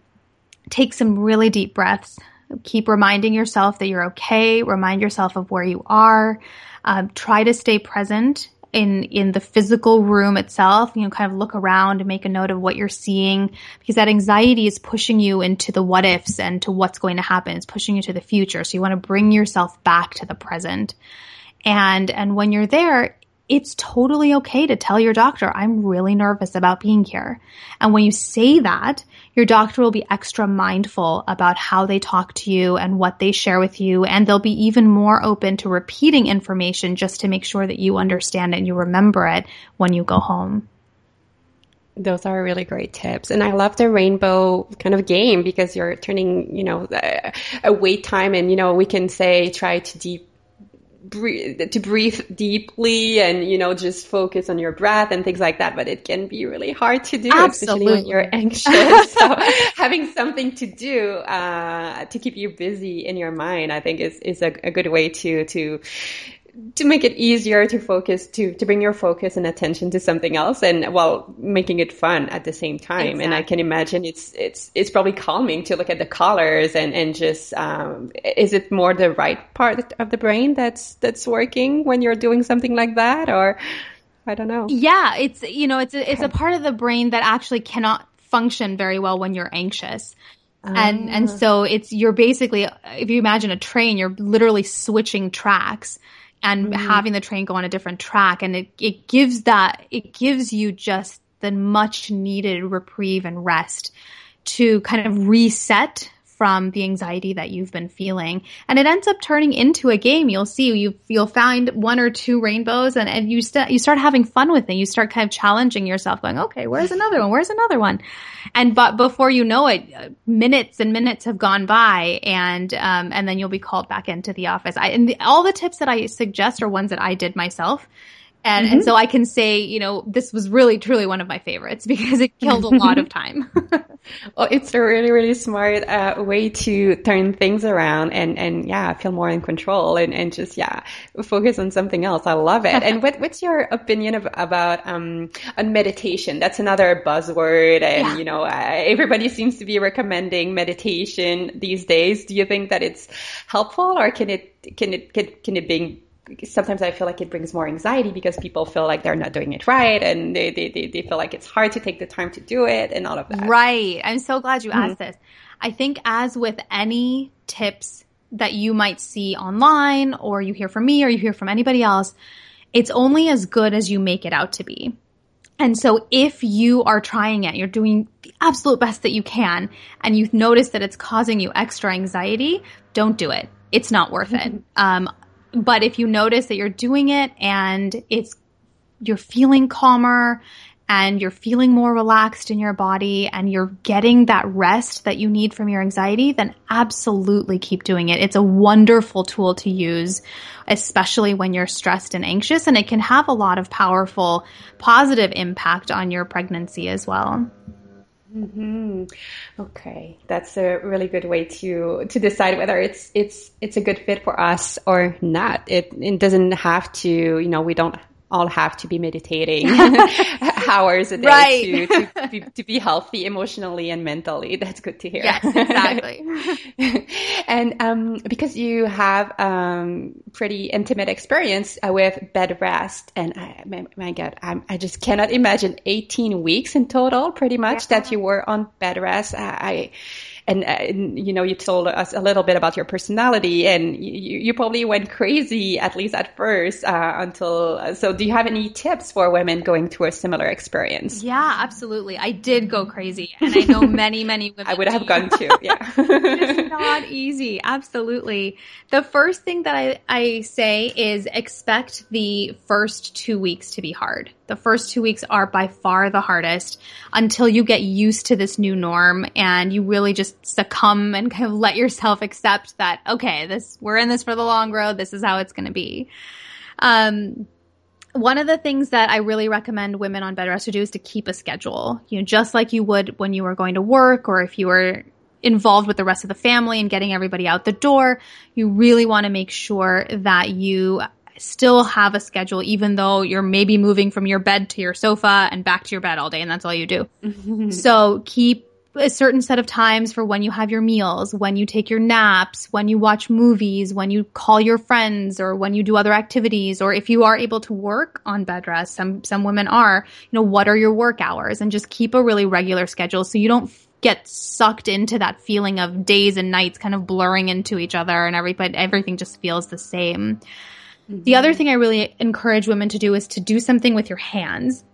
take some really deep breaths. Keep reminding yourself that you're okay. Remind yourself of where you are. Um, try to stay present in in the physical room itself. You know, kind of look around and make a note of what you're seeing because that anxiety is pushing you into the what ifs and to what's going to happen. It's pushing you to the future. So you want to bring yourself back to the present. And and when you're there, it's totally okay to tell your doctor, I'm really nervous about being here. And when you say that, your doctor will be extra mindful about how they talk to you and what they share with you. And they'll be even more open to repeating information just to make sure that you understand it and you remember it when you go home. Those are really great tips. And I love the rainbow kind of game because you're turning, you know, uh, a wait time and, you know, we can say try to deep breathe, to breathe deeply and you know just focus on your breath and things like that but it can be really hard to do Absolutely. especially when you're anxious [LAUGHS] so having something to do uh, to keep you busy in your mind i think is is a, a good way to to to make it easier to focus to to bring your focus and attention to something else and while making it fun at the same time exactly. and i can imagine it's it's it's probably calming to look at the colors and and just um, is it more the right part of the brain that's that's working when you're doing something like that or I don't know. Yeah, it's you know, it's a, it's a part of the brain that actually cannot function very well when you're anxious. And and ah. so it's you're basically if you imagine a train, you're literally switching tracks and mm. having the train go on a different track and it, it gives that it gives you just the much needed reprieve and rest to kind of reset from the anxiety that you've been feeling. And it ends up turning into a game. You'll see you you'll find one or two rainbows and, and you st- you start having fun with it. You start kind of challenging yourself going, okay, where's another one? Where's another one? And but before you know it, minutes and minutes have gone by and um, and then you'll be called back into the office. I, and the, all the tips that I suggest are ones that I did myself. And, mm-hmm. and so I can say, you know, this was really truly one of my favorites [LAUGHS] because it killed a lot of time. well, [LAUGHS] it's a really, really smart uh, way to turn things around and, and yeah, feel more in control and, and just, yeah, focus on something else. I love it. and what, what's your opinion of, about, um, on meditation? That's another buzzword. And, yeah. you know, uh, everybody seems to be recommending meditation these days. Do you think that it's helpful or can it, can it, can, can it be sometimes I feel like it brings more anxiety because people feel like they're not doing it right and they, they, they, they feel like it's hard to take the time to do it and all of that. Right. I'm so glad you mm-hmm. asked this. I think as with any tips that you might see online or you hear from me or you hear from anybody else, it's only as good as you make it out to be. And so if you are trying it, you're doing the absolute best that you can, and you've noticed that it's causing you extra anxiety, don't do it. It's not worth it. Um, but if you notice that you're doing it and it's, you're feeling calmer and you're feeling more relaxed in your body and you're getting that rest that you need from your anxiety, then absolutely keep doing it. It's a wonderful tool to use, especially when you're stressed and anxious, and it can have a lot of powerful positive impact on your pregnancy as well. Mm-hmm. Okay, that's a really good way to to decide whether it's it's it's a good fit for us or not. It it doesn't have to, you know, we don't all have to be meditating [LAUGHS] hours a day right. to, to, be, to be healthy emotionally and mentally. [LAUGHS] That's good to hear. Yes, exactly. [LAUGHS] and um, because you have um, pretty intimate experience uh, with bed rest, and I, my, my God, I'm, i just cannot imagine 18 weeks in total, pretty much, yeah. that you were on bed rest. I, I and, and, you know, you told us a little bit about your personality and you, you probably went crazy, at least at first, uh, until, uh, so do you have any tips for women going through a similar experience? Yeah, absolutely. I did go crazy and I know many, many [LAUGHS] women. I would have gone too. [LAUGHS] Yeah. it's not easy. Absolutely. The first thing that I, I say is expect the first two weeks to be hard. The first two weeks are by far the hardest until you get used to this new norm and you really just succumb and kind of let yourself accept that, okay, this, we're in this for the long road. This is how it's going to be. Um, one of the things that I really recommend women on bed rest to do is to keep a schedule. You know, just like you would when you were going to work or if you were involved with the rest of the family and getting everybody out the door, you really want to make sure that you still have a schedule, even though you're maybe moving from your bed to your sofa and back to your bed all day and that's all you do. [LAUGHS] so keep a certain set of times for when you have your meals, when you take your naps, when you watch movies, when you call your friends or when you do other activities or if you are able to work on bed rest, some some women are, you know, what are your work hours and just keep a really regular schedule so you don't get sucked into that feeling of days and nights kind of blurring into each other and every but everything just feels the same. The other thing I really encourage women to do is to do something with your hands.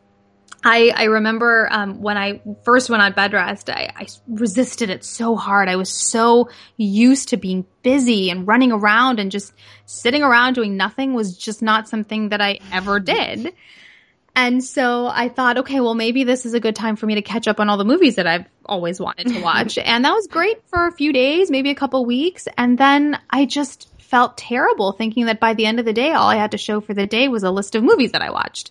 I, I remember um, when I first went on bed rest, I, I resisted it so hard. I was so used to being busy and running around and just sitting around doing nothing was just not something that I ever did. And so I thought, okay, well, maybe this is a good time for me to catch up on all the movies that I've always wanted to [LAUGHS] watch. and that was great for a few days, maybe a couple weeks. And then I just felt terrible thinking that by the end of the day, all I had to show for the day was a list of movies that I watched.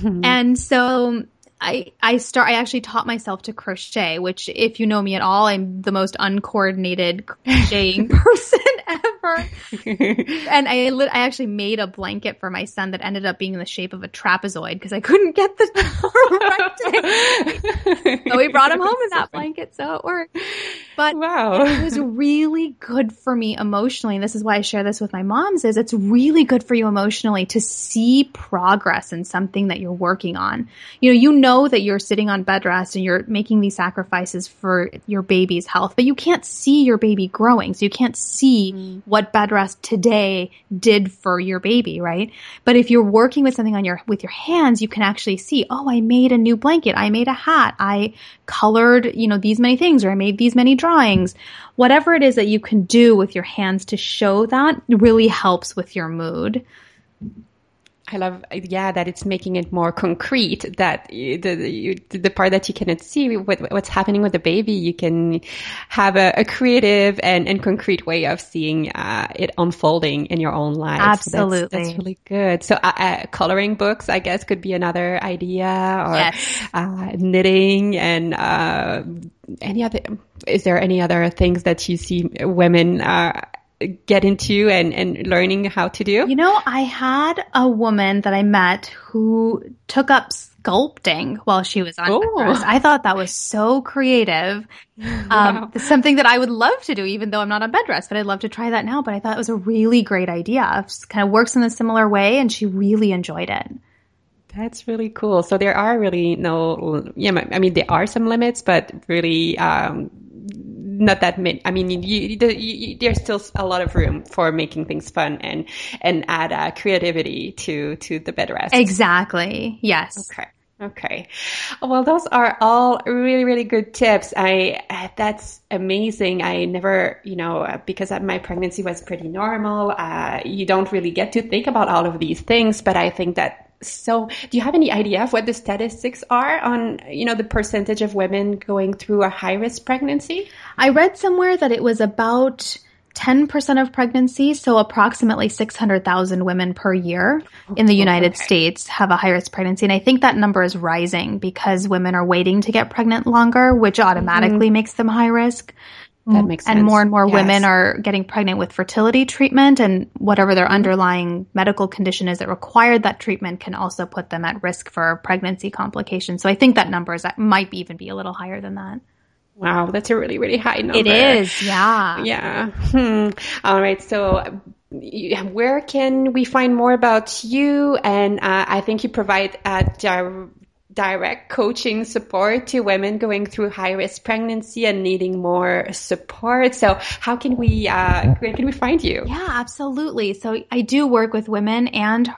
Hmm. and so I, I start, I actually taught myself to crochet, which if you know me at all, I'm the most uncoordinated crocheting [LAUGHS] person [LAUGHS] ever. [LAUGHS] and I, I actually made a blanket for my son that ended up being in the shape of a trapezoid because I couldn't get the rectangle. so we brought him home in that blanket, so it worked. But wow. it was really good for me emotionally. And this is why I share this with my moms is it's really good for you emotionally to see progress in something that you're working on. You know, you know that you're sitting on bed rest and you're making these sacrifices for your baby's health, but you can't see your baby growing. So you can't see mm. what bed rest today did for your baby, right? But if you're working with something on your, with your hands, you can actually see, oh, I made a new blanket. I made a hat. I colored, you know, these many things or I made these many drawings. Whatever it is that you can do with your hands to show that really helps with your mood. I love, yeah, that it's making it more concrete. That the the, the part that you cannot see what, what's happening with the baby, you can have a, a creative and, and concrete way of seeing uh, it unfolding in your own life. Absolutely, so that's, that's, really good. So, uh, uh, coloring books, I guess, could be another idea, or yes. Uh, knitting and uh, any other. Is there any other things that you see women? Get into and, and learning how to do? You know, I had a woman that I met who took up sculpting while she was on oh. I thought that was so creative. [LAUGHS] Um, wow. something that I would love to do, even though I'm not on bed rest, but I'd love to try that now. But I thought it was a really great idea. It kind of works in a similar way and she really enjoyed it. That's really cool. So there are really no, yeah, I mean, there are some limits, but really, um, not that many. I mean, you, you, you, there's still a lot of room for making things fun and and add uh, creativity to to the bed rest. Exactly. Yes. Okay. Okay. Well, those are all really, really good tips. I, that's amazing. I never, you know, because my pregnancy was pretty normal, uh, you don't really get to think about all of these things, but I think that so, do you have any idea of what the statistics are on, you know, the percentage of women going through a high risk pregnancy? I read somewhere that it was about 10% of pregnancies, so approximately 600,000 women per year in the United okay. States have a high risk pregnancy. And I think that number is rising because women are waiting to get pregnant longer, which automatically mm-hmm. makes them high risk. That mm, makes sense. And more and more yes. women are getting pregnant with fertility treatment and whatever their underlying medical condition is that required that treatment can also put them at risk for pregnancy complications. So I think that number is, might even be a little higher than that. Wow, that's a really, really high number. It is, yeah. Yeah. Hmm. All right. So where can we find more about you? And uh, I think you provide uh, direct coaching support to women going through high risk pregnancy and needing more support. So how can we, uh, where can we find you? Yeah, absolutely. So I do work with women and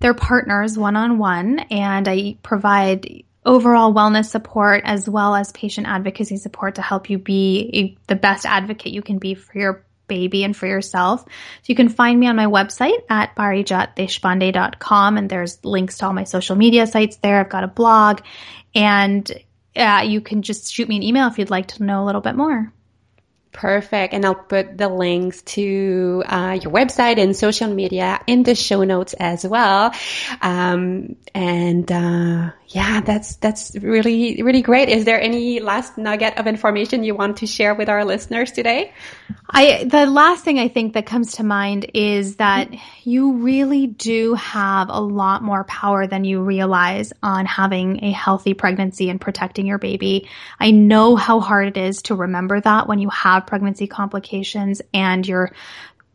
their partners one on one and I provide overall wellness support as well as patient advocacy support to help you be a, the best advocate you can be for your baby and for yourself. So you can find me on my website at parijatdeshpande.com and there's links to all my social media sites there. I've got a blog and uh, you can just shoot me an email if you'd like to know a little bit more. Perfect. And I'll put the links to uh, your website and social media in the show notes as well. Um, and uh, yeah, that's that's really really great. Is there any last nugget of information you want to share with our listeners today? I the last thing I think that comes to mind is that you really do have a lot more power than you realize on having a healthy pregnancy and protecting your baby. I know how hard it is to remember that when you have pregnancy complications and you're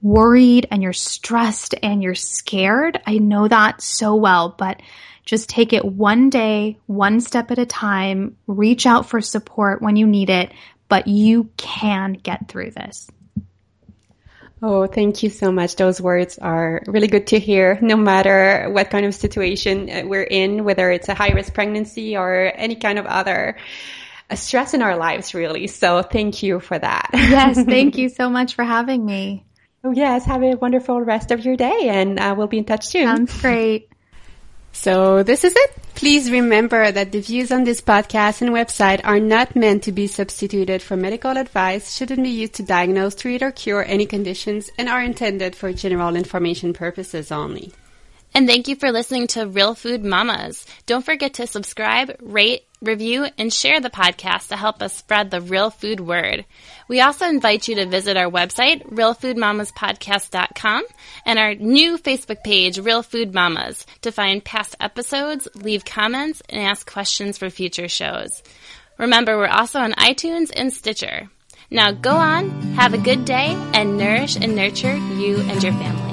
worried and you're stressed and you're scared. I know that so well, but just take it one day, one step at a time, reach out for support when you need it, but you can get through this. Oh, thank you so much. Those words are really good to hear, no matter what kind of situation uh, we're in, whether it's a high risk pregnancy or any kind of other uh, stress in our lives, really. So thank you for that. yes, [LAUGHS] thank you so much for having me. Oh, yes. Have a wonderful rest of your day and uh, we'll be in touch soon. Sounds great. So this is it. Please remember that the views on this podcast and website are not meant to be substituted for medical advice, shouldn't be used to diagnose, treat, or cure any conditions, and are intended for general information purposes only. And thank you for listening to Real Food Mamas. Don't forget to subscribe, rate, review, and share the podcast to help us spread the real food word. We also invite you to visit our website, realfoodmamaspodcast.com, and our new Facebook page, Real Food Mamas, to find past episodes, leave comments, and ask questions for future shows. Remember, we're also on iTunes and Stitcher. Now go on, have a good day, and nourish and nurture you and your family.